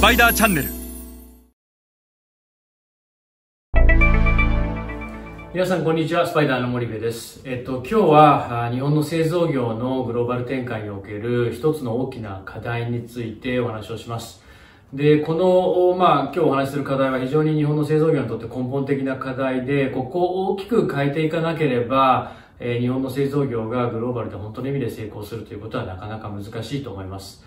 スパイダーチャンネル。皆さんこんにちはスパイダーの森部です、えっと、今日は日本の製造業のグローバル展開における一つの大きな課題についてお話をします。でこの、まあ、今日お話しする課題は非常に日本の製造業にとって根本的な課題でここを大きく変えていかなければ日本の製造業がグローバルで本当の意味で成功するということはなかなか難しいと思います。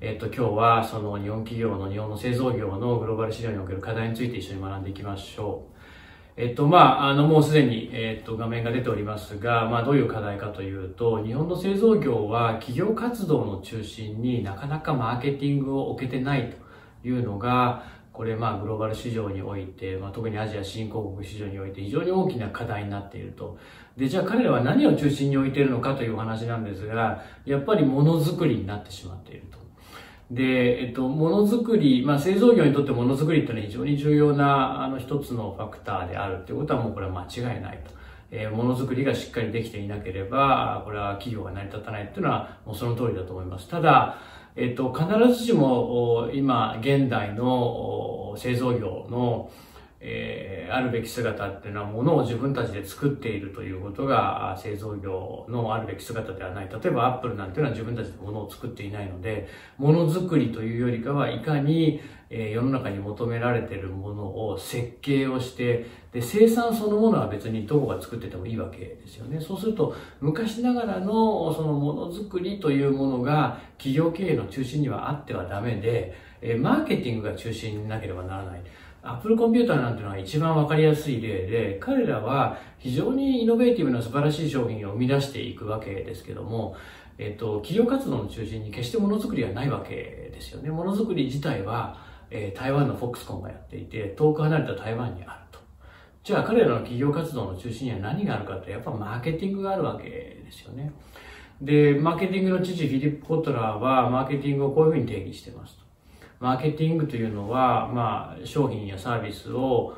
えっと、今日はその日本企業の日本の製造業のグローバル市場における課題について一緒に学んでいきましょう。えっと、まあ、あの、もうすでに、えっと、画面が出ておりますが、まあ、どういう課題かというと、日本の製造業は企業活動の中心になかなかマーケティングを置けてないというのが、これ、まあ、グローバル市場において、まあ、特にアジア新興国市場において非常に大きな課題になっていると。で、じゃあ彼らは何を中心に置いているのかというお話なんですが、やっぱりものづくりになってしまっていると。で、えっと、ものづくり、まあ、製造業にとってものづくりっていうのは非常に重要な、あの、一つのファクターであるっていうことはもうこれは間違いないと。えーものづくりがしっかりできていなければ、これは企業が成り立たないっていうのは、もうその通りだと思います。ただ、えっと、必ずしも、今、現代の製造業の、えーあるべき姿っていうのはものを自分たちで作っているということが製造業のあるべき姿ではない。例えばアップルなんていうのは自分たちでものを作っていないので、ものづくりというよりかはいかに、えー世の中に求められているものを設計をして、で、生産そのものは別にどこが作っててもいいわけですよね。そうすると、昔ながらのそのものづくりというものが企業経営の中心にはあってはダメで、えーマーケティングが中心になければならない。アップルコンピューターなんてのは一番わかりやすい例で、彼らは非常にイノベーティブな素晴らしい商品を生み出していくわけですけども、えっと、企業活動の中心に決してものづくりはないわけですよね。ものづくり自体は、えー台湾のフォックスコンがやっていて、遠く離れた台湾にあると。じゃあ彼らの企業活動の中心には何があるかって、やっぱマーケティングがあるわけですよね。で、マーケティングの父フィリップ・コトラーは、マーケティングをこういうふうに定義してますと。マーケティングというのは、まあ、商品やサービスを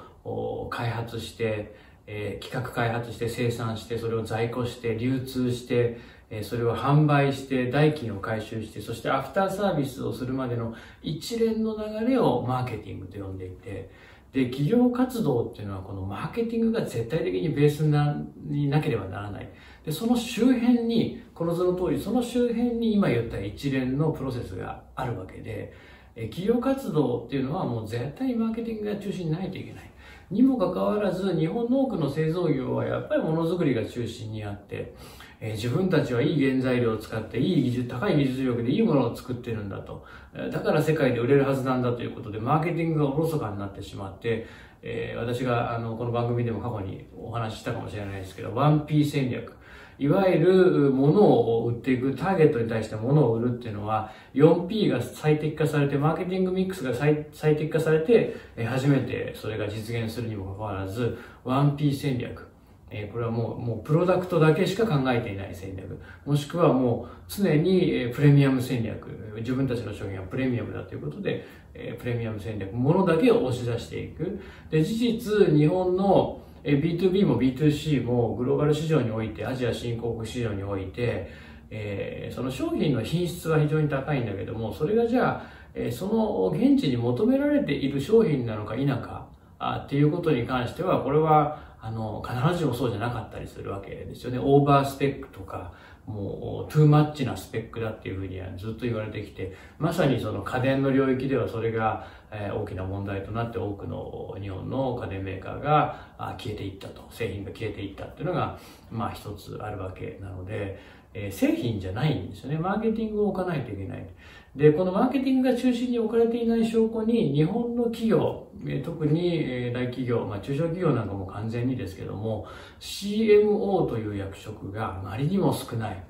開発して、えー企画開発して生産して、それを在庫して、流通して、えーそれを販売して、代金を回収して、そしてアフターサービスをするまでの一連の流れをマーケティングと呼んでいて、で、企業活動っていうのはこのマーケティングが絶対的にベースになになければならない。で、その周辺に、この図の通り、その周辺に今言った一連のプロセスがあるわけで、え企業活動っていうのはもう絶対にマーケティングが中心にないといけない。にもかかわらず、日本の多くの製造業はやっぱりものづくりが中心にあって、え自分たちはいい原材料を使って、いい技術、高い技術力でいいものを作ってるんだと。だから世界で売れるはずなんだということで、マーケティングがおろそかになってしまって、え私があのこの番組でも過去にお話ししたかもしれないですけど、1P 戦略。いわゆる物を売っていく、ターゲットに対して物を売るっていうのは、4P が最適化されて、マーケティングミックスが最最適化されて、えー初めてそれが実現するにもかかわらず、1P 戦略。えーこれはもう、もうプロダクトだけしか考えていない戦略。もしくはもう常にえープレミアム戦略。自分たちの商品はプレミアムだということで、えープレミアム戦略。ものだけを押し出していく。で、事実、日本の B2B も B2C もグローバル市場において、アジア新興国市場において、えーその商品の品質は非常に高いんだけども、それがじゃあ、えーその現地に求められている商品なのか否か、あっていうことに関しては、これは、あの、必ずしもそうじゃなかったりするわけですよね。オーバースペックとか、もう、トゥーマッチなスペックだっていうふうにはずっと言われてきて、まさにその家電の領域ではそれが、えー大きな問題となって多くの日本の家電メーカーがあ消えていったと、製品が消えていったっていうのが、まあ一つあるわけなので、えー製品じゃないんですよね。マーケティングを置かないといけない。で、このマーケティングが中心に置かれていない証拠に、日本の企業、えー特にえー大企業、まあ中小企業なんかも完全にですけども、CMO という役職があまりにも少ない。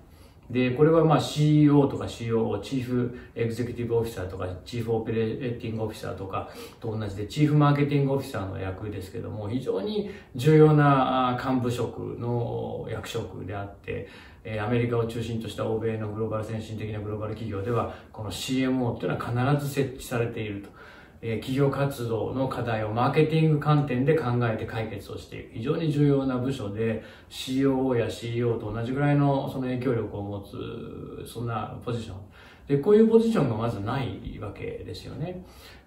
で、これはまあ CEO とか COO、チーフエグゼクティブオフィサーとか、チーフオペレーティングオフィサーとかと同じで、チーフマーケティングオフィサーの役ですけども、非常に重要な幹部職の役職であって、アメリカを中心とした欧米のグローバル先進的なグローバル企業では、この CMO っていうのは必ず設置されていると。え企業活動の課題をマーケティング観点で考えて解決をしていく。非常に重要な部署で COO や CEO と同じぐらいのその影響力を持つそんなポジション。でこういうポジションがまずないわけですよね。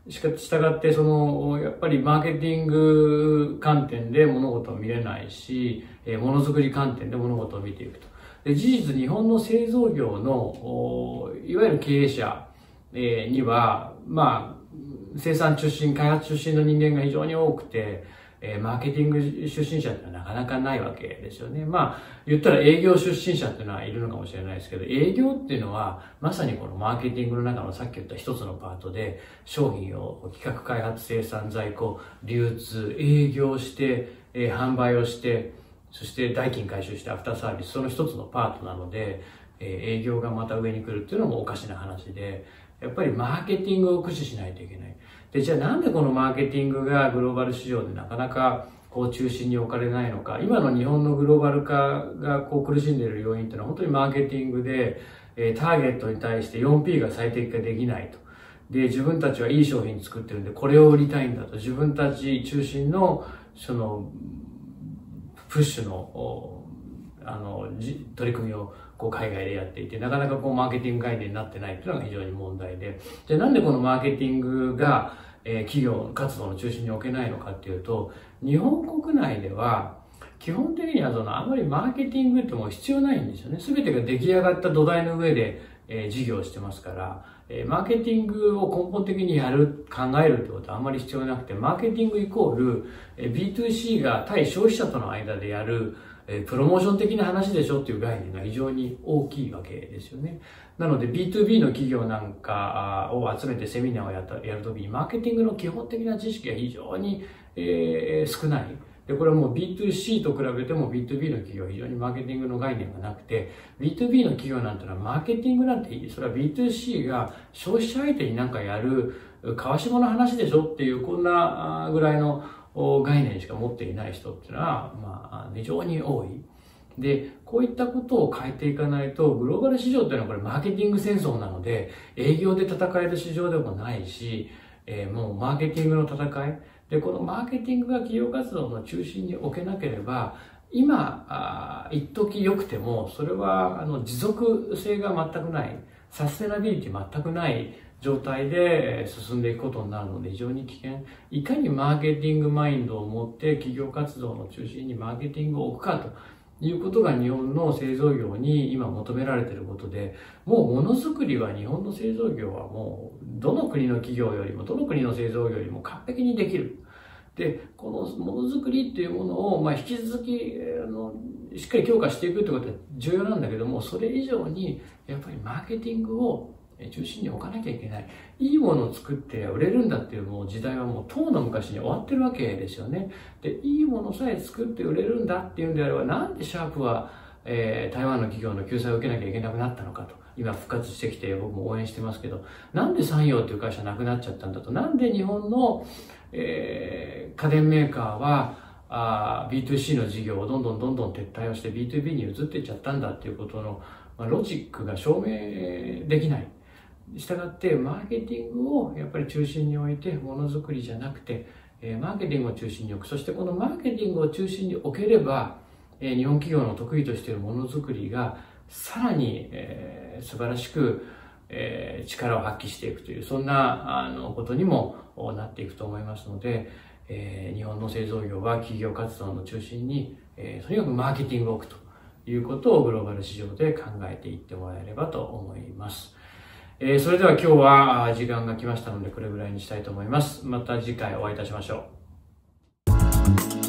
しか従ってそのやっぱりマーケティング観点で物事を見れないしものづくり観点で物事を見ていくと。で事実日本の製造業のいわゆる経営者にはまあ生産出身、開発出身の人間が非常に多くて、え、マーケティング出身者ってのはなかなかないわけですよね。まあ、言ったら営業出身者っていうのはいるのかもしれないですけど、営業っていうのは、まさにこのマーケティングの中のさっき言った一つのパートで、商品を企画開発、生産、在庫、流通、営業して、え、販売をして、そして代金回収してアフターサービス、その一つのパートなので、え、営業がまた上に来るっていうのもおかしな話で、やっぱりマーケティングを駆使しないといけない。で、じゃあなんでこのマーケティングがグローバル市場でなかなかこう中心に置かれないのか。今の日本のグローバル化がこう苦しんでいる要因っていうのは本当にマーケティングで、え、ターゲットに対して 4P が最適化できないと。で、自分たちはいい商品作ってるんで、これを売りたいんだと。自分たち中心の、その、プッシュの、あの、取り組みをこう海外でやっていて、なかなかこうマーケティング概念になってないっていうのが非常に問題で、じゃあなんでこのマーケティングが、えー、企業活動の中心に置けないのかっていうと、日本国内では、基本的にはそのあまりマーケティングってもう必要ないんですよね。すべてが出来上がった土台の上で、えー、事業をしてますから、え、マーケティングを根本的にやる、考えるってことはあんまり必要なくて、マーケティングイコール、えー、B2C が対消費者との間でやる、えプロモーション的な話でしょっていう概念が非常に大きいわけですよね。なので B2B の企業なんかを集めてセミナーをやったやるときに、マーケティングの基本的な知識が非常に、えー、少ない。で、これはもう B2C と比べても B2B の企業は非常にマーケティングの概念がなくて、B2B の企業なんてのはマーケティングなんていい。それは B2C が消費者相手になんかやる、川下の話でしょっていう、こんなぐらいの概念しか持っていない人っていうのは、まあ、非常に多い。で、こういったことを変えていかないと、グローバル市場っていうのはこれマーケティング戦争なので、営業で戦える市場でもないし、えー、もうマーケティングの戦い。で、このマーケティングが企業活動の中心に置けなければ、今、あ一時良くても、それはあの持続性が全くない、サステナビリティ全くない状態で進んでいくことになるので非常に危険。いかにマーケティングマインドを持って企業活動の中心にマーケティングを置くかということが日本の製造業に今求められていることで、もうものづくりは日本の製造業はもうどの国の企業よりもどの国の製造業よりも完璧にできる。で、このものづくりっていうものを、まあ、引き続き、あの、しっかり強化していくってことは重要なんだけども、それ以上に、やっぱりマーケティングを中心に置かなきゃいけない。いいものを作って売れるんだっていうもう時代はもう遠の昔に終わってるわけですよね。で、いいものさえ作って売れるんだっていうんであれば、なんでシャープは、えー、台湾の企業の救済を受けなきゃいけなくなったのかと。今復活してきて僕も応援してますけど、なんで産業っていう会社なくなっちゃったんだと。なんで日本の、えー、家電メーカーは、あ B2C の事業をどんどんどんどん撤退をして B2B に移っていっちゃったんだっていうことの、まあ、ロジックが証明できない。したがってマーケティングをやっぱり中心に置いてものづくりじゃなくて、えマーケティングを中心に置くそしてこのマーケティングを中心に置ければ、え日本企業の得意としているものづくりがさらに、えー、素晴らしく、えー、力を発揮していくというそんなあのことにもなっていくと思いますので、えー、日本の製造業は企業活動の中心に、えー、とにかくマーケティングを置くということをグローバル市場で考えていってもらえればと思います。えー、それでは今日は時間が来ましたのでこれぐらいにしたいと思います。また次回お会いいたしましょう。